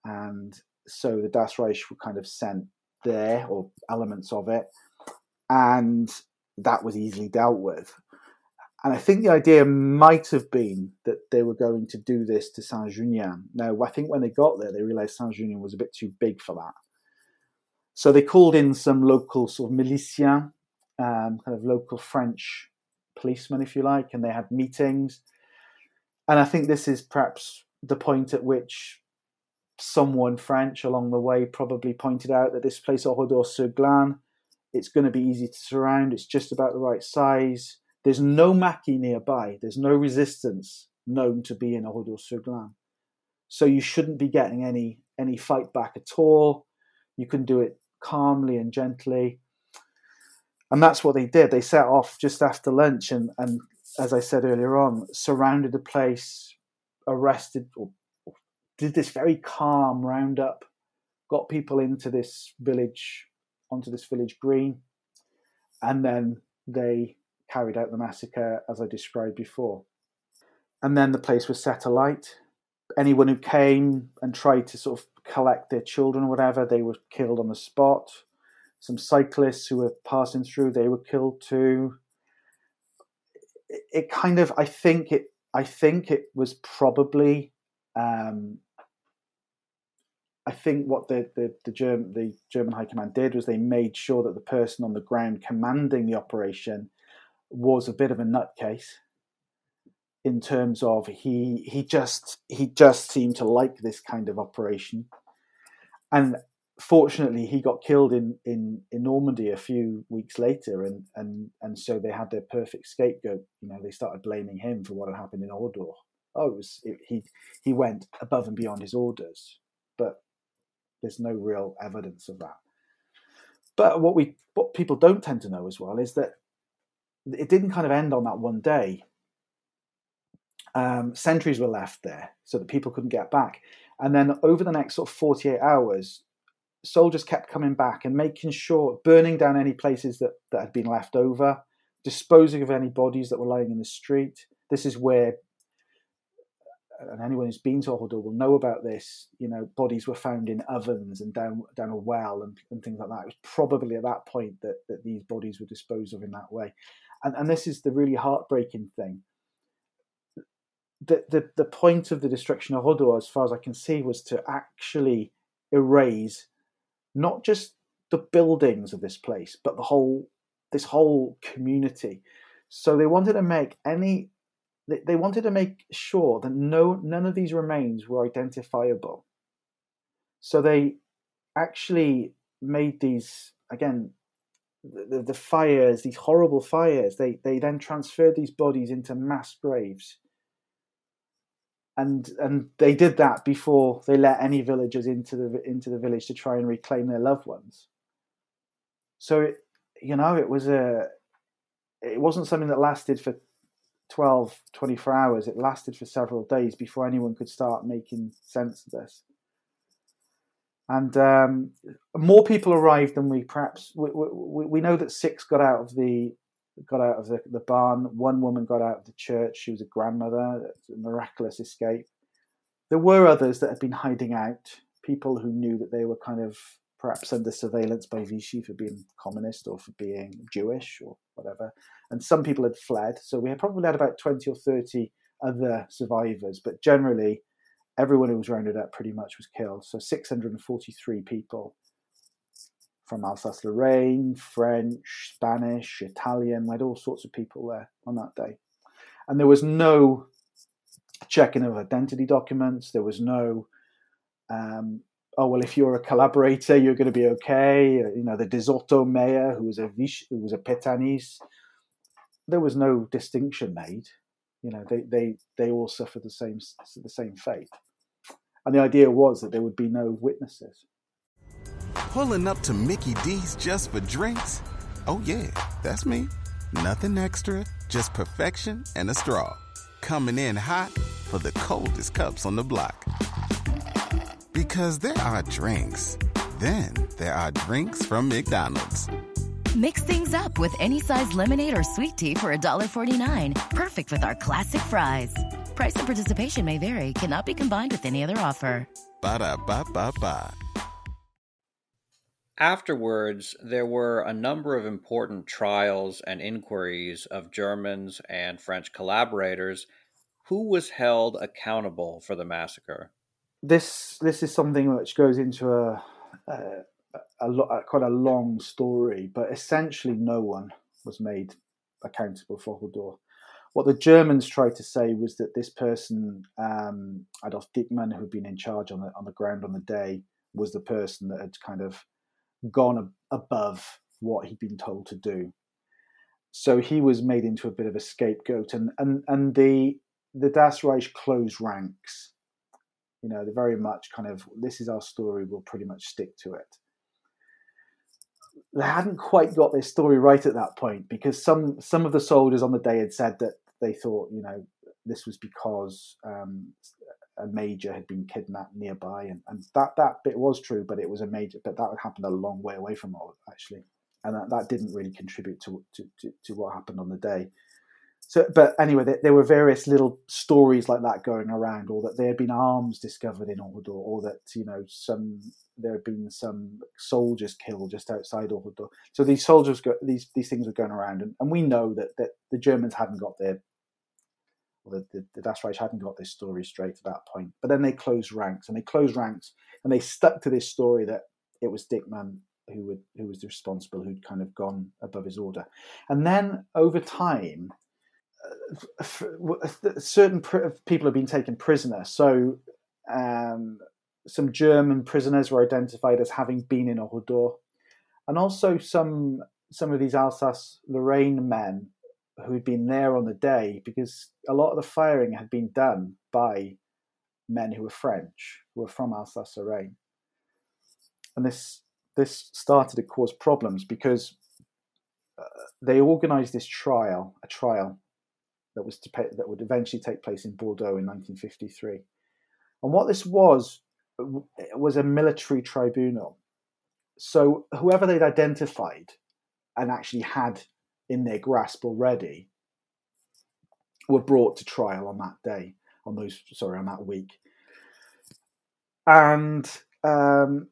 B: And so the Das Reich were kind of sent there, or elements of it, and that was easily dealt with. And I think the idea might have been that they were going to do this to Saint Junien. Now, I think when they got there, they realized Saint Junien was a bit too big for that. So they called in some local sort of miliciens, um, kind of local French policemen, if you like, and they had meetings. And I think this is perhaps the point at which someone French along the way probably pointed out that this place, Oradour-sur-Glane, it's going to be easy to surround. It's just about the right size. There's no maquis nearby. There's no resistance known to be in Oradour-sur-Glane. So you shouldn't be getting any any fight back at all. You can do it calmly and gently and that's what they did. They set off just after lunch, and and as I said earlier on, surrounded the place, arrested or did this very calm roundup, got people into this village, onto this village green, and then they carried out the massacre as I described before. And then the place was set alight. Anyone who came and tried to sort of collect their children or whatever, they were killed on the spot some cyclists who were passing through they were killed too it, kind of i think it i think it was probably um, I think what the, the, the, German, the German High Command did was they made sure that the person on the ground commanding the operation was a bit of a nutcase in terms of he he just he just seemed to like this kind of operation, and fortunately, he got killed in, in, in Normandy a few weeks later, and, and, and so they had their perfect scapegoat. You know, they started blaming him for what had happened in Oradour. Oh, it was it, he he went above and beyond his orders, but there's no real evidence of that. But what we what people don't tend to know as well is that it didn't kind of end on that one day. Um, sentries were left there so that people couldn't get back. And then over the next sort of 48 hours, soldiers kept coming back and making sure, burning down any places that, that had been left over, disposing of any bodies that were lying in the street. This is where, and anyone who's been to Oradour will know about this. You know, bodies were found in ovens and down down a well and, and things like that. It was probably at that point that, that these bodies were disposed of in that way. And, and this is the really heartbreaking thing. The, the, the point of the destruction of Oradour, as far as I can see, was to actually erase not just the buildings of this place, but the whole this whole community. So they wanted to make any they, they wanted to make sure that no none of these remains were identifiable. So they actually made these again the, the, fires, these horrible fires. They they then transferred these bodies into mass graves and and they did that before they let any villagers into the into the village to try and reclaim their loved ones. So it, you know, it was a it wasn't something that lasted for 12, 24 hours. It lasted for several days before anyone could start making sense of this. and um, more people arrived than we perhaps we, we, we, know that six got out of the got out of the, the barn. One woman got out of the church. She was a grandmother. A miraculous escape. There were others that had been hiding out. People who knew that they were kind of perhaps under surveillance by Vichy for being communist or for being Jewish or whatever. And some people had fled. So we had probably had about 20 or 30 other survivors, but generally everyone who was rounded up pretty much was killed. So 643 people from Alsace Lorraine, French, Spanish, Italian. We had all sorts of people there on that day. And there was no checking of identity documents. There was no um, oh well, if you're a collaborator, you're going to be okay. You know, the Desourteaux mayor, who was a who was a Pétainiste, there was no distinction made. You know, they they they all suffered the same the same fate, and the idea was that there would be no witnesses.
C: Pulling up to Mickey D's just for drinks. Oh yeah, that's me. Nothing extra, just perfection and a straw. Coming in hot for the coldest cups on the block. Because there are drinks, then there are drinks from McDonald's.
D: Mix things up with any size lemonade or sweet tea for $1.49. Perfect with our classic fries. Price and participation may vary, cannot be combined with any other offer.
C: Ba da ba ba ba.
A: Afterwards, there were a number of important trials and inquiries of Germans and French collaborators. Who was held accountable for the massacre?
B: this this is something which goes into a a, a, a quite a long story, but essentially no one was made accountable for Oradour. What the Germans tried to say was that this person, um, Adolf Diekmann, who had been in charge on the on the ground on the day, was the person that had kind of gone above what he'd been told to do. So he was made into a bit of a scapegoat, and and and the the Das Reich closed ranks you know, they're very much kind of this is our story. We'll pretty much stick to it. They hadn't quite got their story right at that point because some some of the soldiers on the day had said that they thought, you know, this was because um, a major had been kidnapped nearby, and, and that that bit was true, but it was a major, but that happened a long way away from all actually, and that, that didn't really contribute to, to, to, to what happened on the day. So, but anyway, there, there, were various little stories like that going around, or that there had been arms discovered in Oradour, or that you know some there had been some soldiers killed just outside Oradour. So these soldiers, go, these these things were going around, and, and we know that that the Germans hadn't got their, the, the, the Das Reich hadn't got this story straight at that point. But then they closed ranks, and they closed ranks, and they stuck to this story that it was Diekmann who would who was responsible, who'd kind of gone above his order, and then over time certain people have been taken prisoner. So um, some German prisoners were identified as having been in Oradour, and also some some of these Alsace-Lorraine men who had been there on the day, because a lot of the firing had been done by men who were French, who were from Alsace-Lorraine, and this this started to cause problems because uh, they organised this trial, a trial that was to pay, that would eventually take place in Bordeaux in 1953. And what this was was a military tribunal. So whoever they'd identified and actually had in their grasp already were brought to trial on that day, on those sorry, on that week. And um,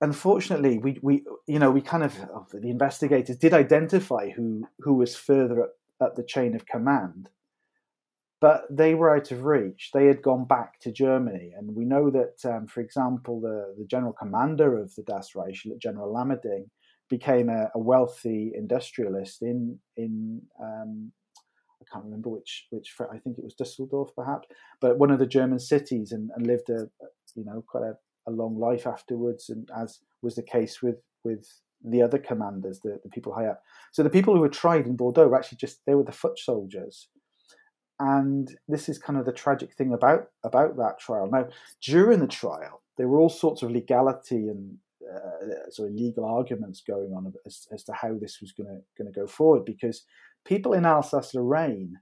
B: unfortunately, we we you know we kind of the investigators did identify who who was further at the chain of command. But they were out of reach. They had gone back to Germany. And we know that, um, for example, the, the general commander of the Das Reich, General Lammerding, became a, a wealthy industrialist in, in um, I can't remember which, which I think it was Dusseldorf perhaps, but one of the German cities and, and lived a, you know, quite a, a long life afterwards. And as was the case with, with the other commanders, the, the people high up. So the people who were tried in Bordeaux were actually just they were the foot soldiers. And this is kind of the tragic thing about about that trial. Now, during the trial, there were all sorts of legality and uh, sort of legal arguments going on as, as to how this was going to go forward because people in Alsace-Lorraine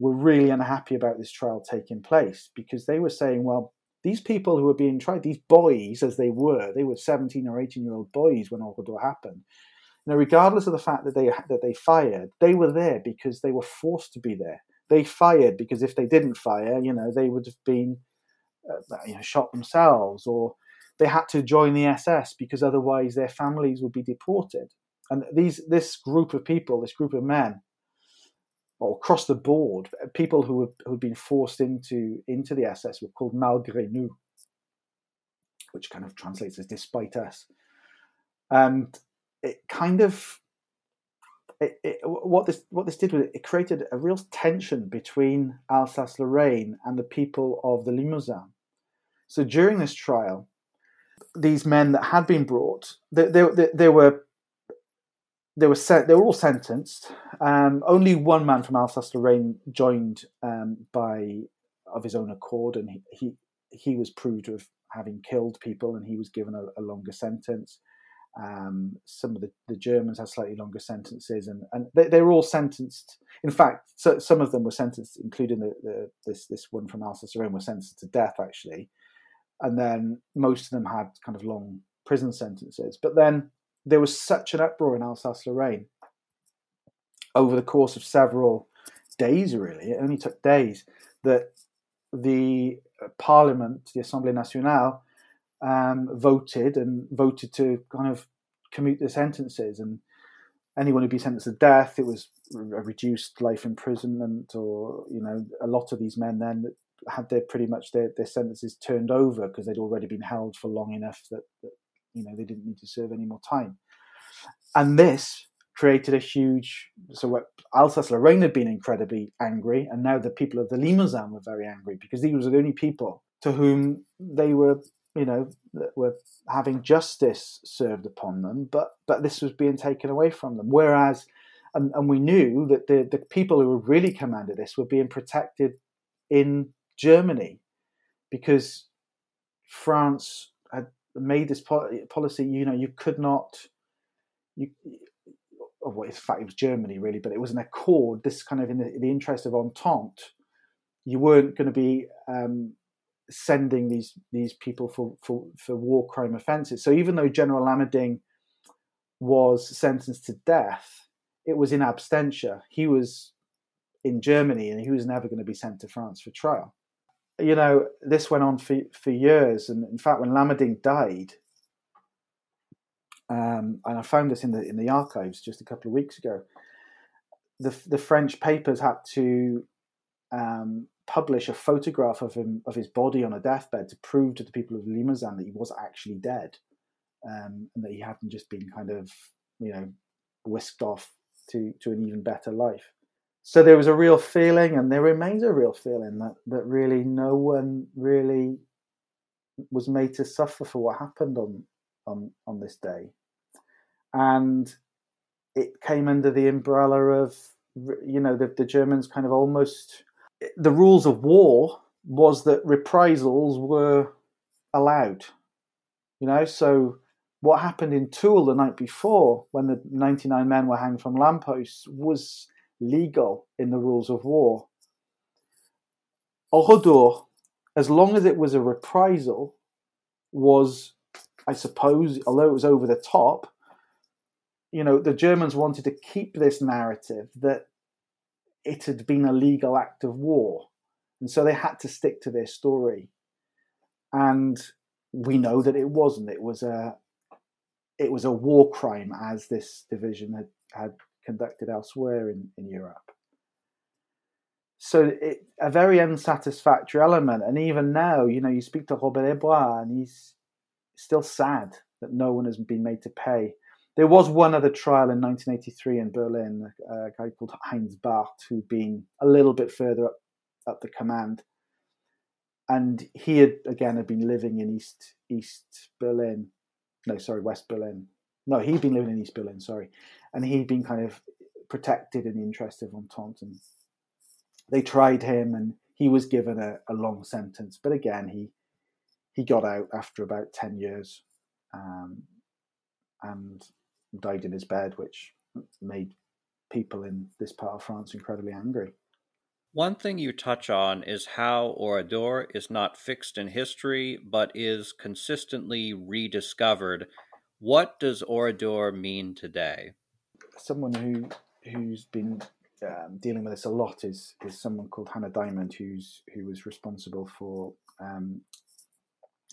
B: were really unhappy about this trial taking place because they were saying, well, these people who were being tried, these boys as they were, they were 17 or 18 year old boys when Oradour happened. Now, regardless of the fact that they that they fired, they were there because they were forced to be there. They fired because if they didn't fire, you know, they would have been uh, you know, shot themselves, or they had to join the SS because otherwise their families would be deported. And these this group of people, this group of men, or across the board, people who were, who had been forced into into the SS were called malgré nous, which kind of translates as despite us. And it kind of it, it, what this what this did was it created a real tension between Alsace Lorraine and the people of the Limousin. So during this trial, these men that had been brought, they were they were set, they were all sentenced. Um, only one man from Alsace Lorraine joined um, by of his own accord, and he, he, he was proved of having killed people, and he was given a, a longer sentence. Um, some of the, the Germans had slightly longer sentences, and, and they, they were all sentenced. In fact, so, some of them were sentenced, including the, the, this this one from Alsace Lorraine, were sentenced to death actually, and then most of them had kind of long prison sentences. But then there was such an uproar in Alsace Lorraine over the course of several days, really, it only took days, that the Parliament, the Assemblée Nationale, um, voted and voted to kind of commute the sentences. And anyone who'd be sentenced to death, it was a reduced life imprisonment, or, you know, a lot of these men then had their pretty much their, their sentences turned over because they'd already been held for long enough that, that you know they didn't need to serve any more time. And this created a huge. So what Alsace Lorraine had been incredibly angry, and now the people of the Limousin were very angry because these were the only people to whom they were, you know, were having justice served upon them, but but this was being taken away from them. Whereas, and, and we knew that the the people who were really commanded this were being protected in Germany because France made this policy, you know, you could not, you, oh, well, in fact, it was Germany really, but it was an accord. This kind of in the, the interest of entente, you weren't going to be um, sending these these people for, for for war crime offences. So even though General Lammerding was sentenced to death, it was in absentia. He was in Germany, and he was never going to be sent to France for trial you know, this went on for, for years. And in fact, when Lammerding died, um, and I found this in the in the archives just a couple of weeks ago, the the French papers had to um, publish a photograph of him of his body on a deathbed to prove to the people of Limousin that he was actually dead, um, and that he hadn't just been kind of you know whisked off to to an even better life so there was a real feeling, and there remains a real feeling that that really no one really was made to suffer for what happened on on on this day, and it came under the umbrella of you know the, the Germans kind of almost the rules of war was that reprisals were allowed, you know. So what happened in Tulle the night before, when the ninety nine men were hanged from lampposts, was legal in the rules of war. Oradour, as long as it was a reprisal, was, I suppose, although it was over the top, you know, the Germans wanted to keep this narrative that it had been a legal act of war. And so they had to stick to their story. And we know that it wasn't. It was a it was a war crime as this division had, had conducted elsewhere in, in Europe. So it, a very unsatisfactory element. And even now, you know, you speak to Robert Hébras and he's still sad that no one has been made to pay. There was one other trial in 1983 in Berlin, a guy called Heinz Barth, who'd been a little bit further up, up the command. And he had, again, had been living in East East Berlin. No, sorry, West Berlin. No, he'd been living in East Berlin, sorry and he'd been kind of protected in the interest of Entente. And they tried him, and he was given a, a long sentence. But again, he he got out after about ten years, um, and died in his bed, which made people in this part of France incredibly angry.
A: One thing you touch on is how Oradour is not fixed in history, but is consistently rediscovered. What does Oradour mean today?
B: Someone who who's been um, dealing with this a lot is is someone called Hanna Diamond, who's who was responsible for um,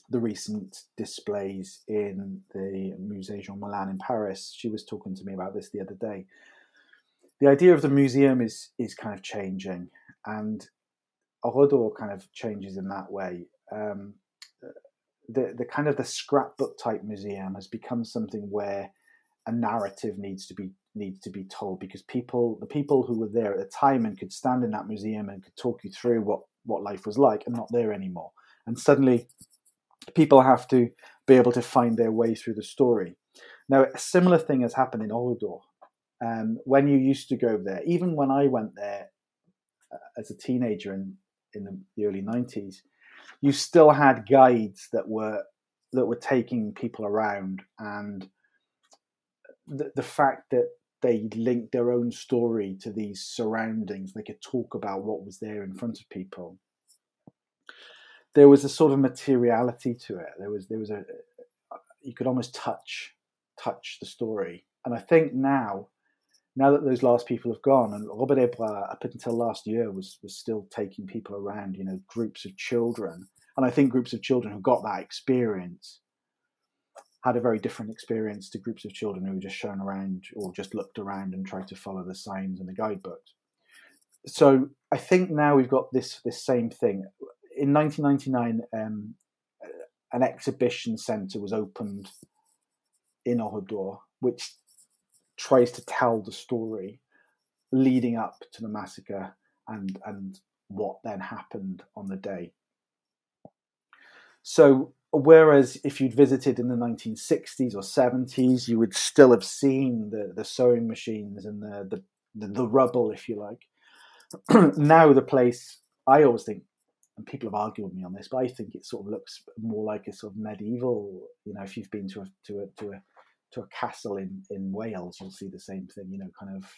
B: the recent displays in the Musée Jean Moulin in Paris. She was talking to me about this the other day. The idea of the museum is is kind of changing, and Oradour kind of changes in that way. Um, the the kind of the scrapbook type museum has become something where a narrative needs to be needs to be told because people the people who were there at the time and could stand in that museum and could talk you through what what life was like are not there anymore. And suddenly people have to be able to find their way through the story. Now a similar thing has happened in Oradour um, when you used to go there even when I went there uh, as a teenager in in the, the early 90s you still had guides that were that were taking people around and the, the fact that they linked their own story to these surroundings. They could talk about what was there in front of people. There was a sort of materiality to it. There was there was a you could almost touch touch the story. And i think now now that those last people have gone, and Robert Hébras up until last year was was still taking people around, you know, groups of children, and I think groups of children who got that experience had a very different experience to groups of children who were just shown around or just looked around and tried to follow the signs and the guidebooks. So I think now we've got this this same thing. In 1999, um, an exhibition centre was opened in Oradour, which tries to tell the story leading up to the massacre and and what then happened on the day. So whereas if you'd visited in the 1960s or 70s, you would still have seen the, the sewing machines and the, the, the, rubble, if you like. now the place, I always think, and people have argued with me on this, but I think it sort of looks more like a sort of medieval. You know, if you've been to a to a to a to a castle in in Wales, you'll see the same thing. You know, kind of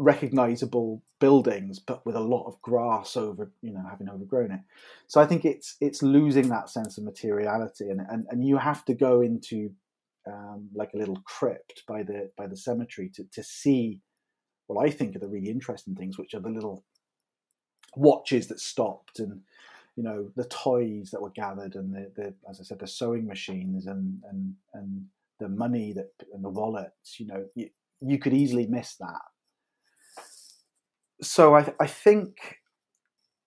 B: recognizable buildings, but with a lot of grass over, you know, having overgrown it. So I think it's it's losing that sense of materiality, and and, and you have to go into um, like a little crypt by the by the cemetery to to see what I think are the really interesting things, which are the little watches that stopped and you know the toys that were gathered and the, the as I said the sewing machines and and and the money that and the wallets you know you, you could easily miss that so I, I think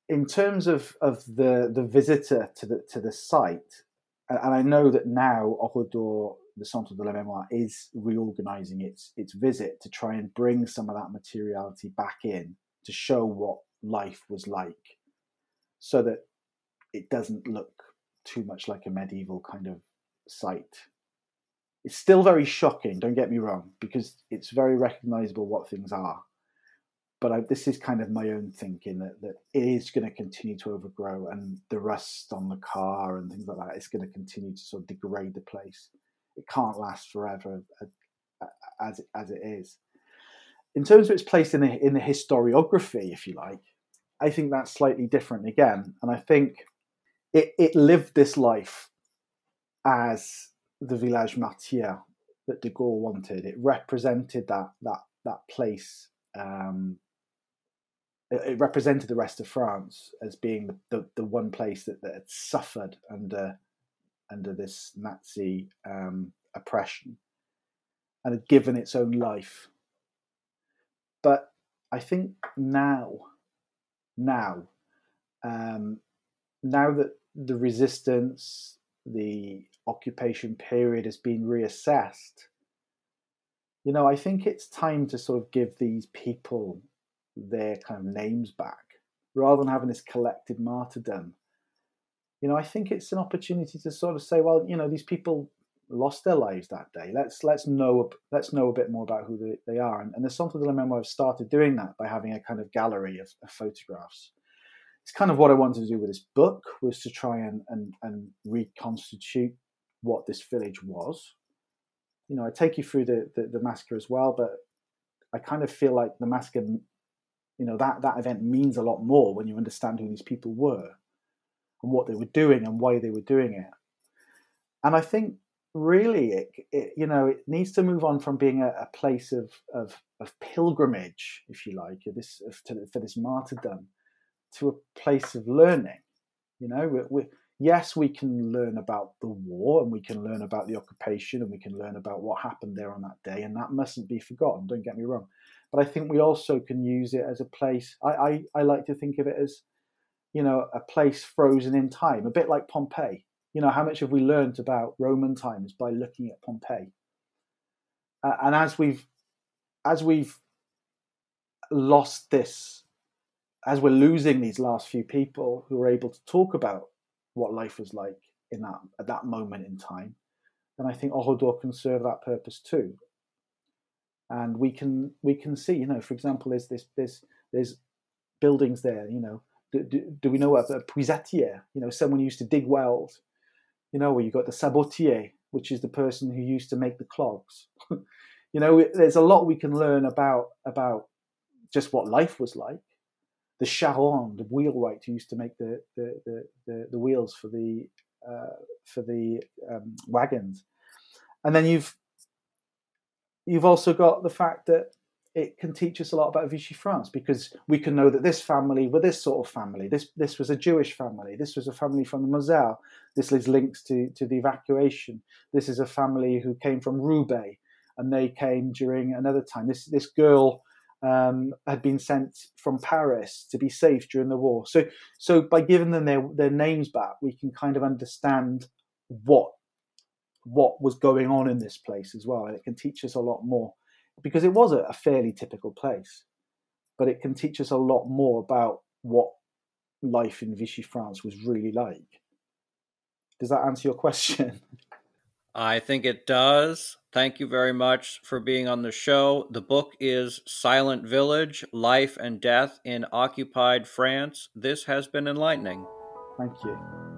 B: in terms of, of the, the visitor to the to the site, and I know that now Oradour, the Centre de la Mémoire, is reorganizing its its visit to try and bring some of that materiality back in to show what life was like, so that it doesn't look too much like a medieval kind of site. It's still very shocking, don't get me wrong, because it's very recognizable what things are but I, this is kind of my own thinking that, that it is going to continue to overgrow and the rust on the car and things like that is going to continue to sort of degrade the place. It can't last forever uh, as as it is. In terms of its place in the in the historiography, if you like, I think that's slightly different again, and I think it it lived this life as the village martyr that de Gaulle wanted. It represented that that that place um, it represented the rest of France as being the, the, the one place that, that had suffered under under this Nazi um, oppression and had given its own life. But I think now, now, um, now that the resistance, the occupation period has been reassessed, you know, I think it's time to sort of give these people their kind of names back rather than having this collective martyrdom. You know, I think it's an opportunity to sort of say, well, you know, these people lost their lives that day. Let's let's know let's know a bit more about who they, they are. And, and the Centre de la Mémoire have started doing that by having a kind of gallery of, of, photographs. It's kind of what I wanted to do with this book was to try and, and and reconstitute what this village was. You know, I take you through the, the, the massacre as well, but I kind of feel like the massacre You know that that event means a lot more when you understand who these people were and what they were doing and why they were doing it. And I think really, it, it you know, it needs to move on from being a, a place of, of, of pilgrimage, if you like, this to, for this martyrdom, to a place of learning. You know, we, we, yes, we can learn about the war and we can learn about the occupation and we can learn about what happened there on that day, and that mustn't be forgotten. Don't get me wrong, but I think we also can use it as a place. I, I, I like to think of it as, you know, a place frozen in time, a bit like Pompeii you know, how much have we learned about Roman times by looking at Pompeii? Uh, and as we've as we've lost this, as we're losing these last few people who are able to talk about what life was like in that at that moment in time, then I think Oradour can serve that purpose too. And we can we can see, you know, for example, there's this there's there's buildings there, you know. Do, do, do we know a puisatier? You know, someone used to dig wells you know, where you got the sabotier, which is the person who used to make the clogs. you know, there's a lot we can learn about about just what life was like. The Charron, the wheelwright who used to make the the, the, the, the wheels for the uh, for the um, wagons, and then you've you've also got the fact that it can teach us a lot about Vichy France because we can know that this family were this sort of family. This this was a Jewish family. This was a family from the Moselle. This is links to, to the evacuation. This is a family who came from Roubaix and they came during another time. This this girl um, had been sent from Paris to be safe during the war. So so by giving them their, their names back, we can kind of understand what what was going on in this place as well, and it can teach us a lot more because it was a, a fairly typical place, but it can teach us a lot more about what life in Vichy France was really like. Does that answer your question?
A: I think it does. Thank you very much for being on the show. The book is Silent Village Life and Death in Occupied France. This has been enlightening.
B: Thank you.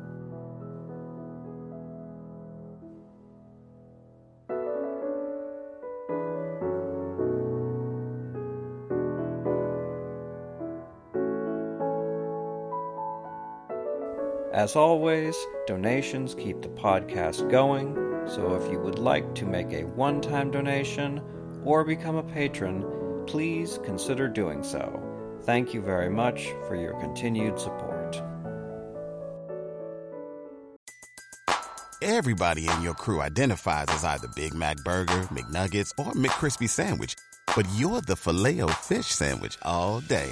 A: As always, donations keep the podcast going, so if you would like to make a one time donation or become a patron, please consider doing so. Thank you very much for your continued support.
C: Everybody in your crew identifies as either Big Mac Burger, McNuggets, or McCrispy Sandwich, but you're the Filet-O-Fish Sandwich all day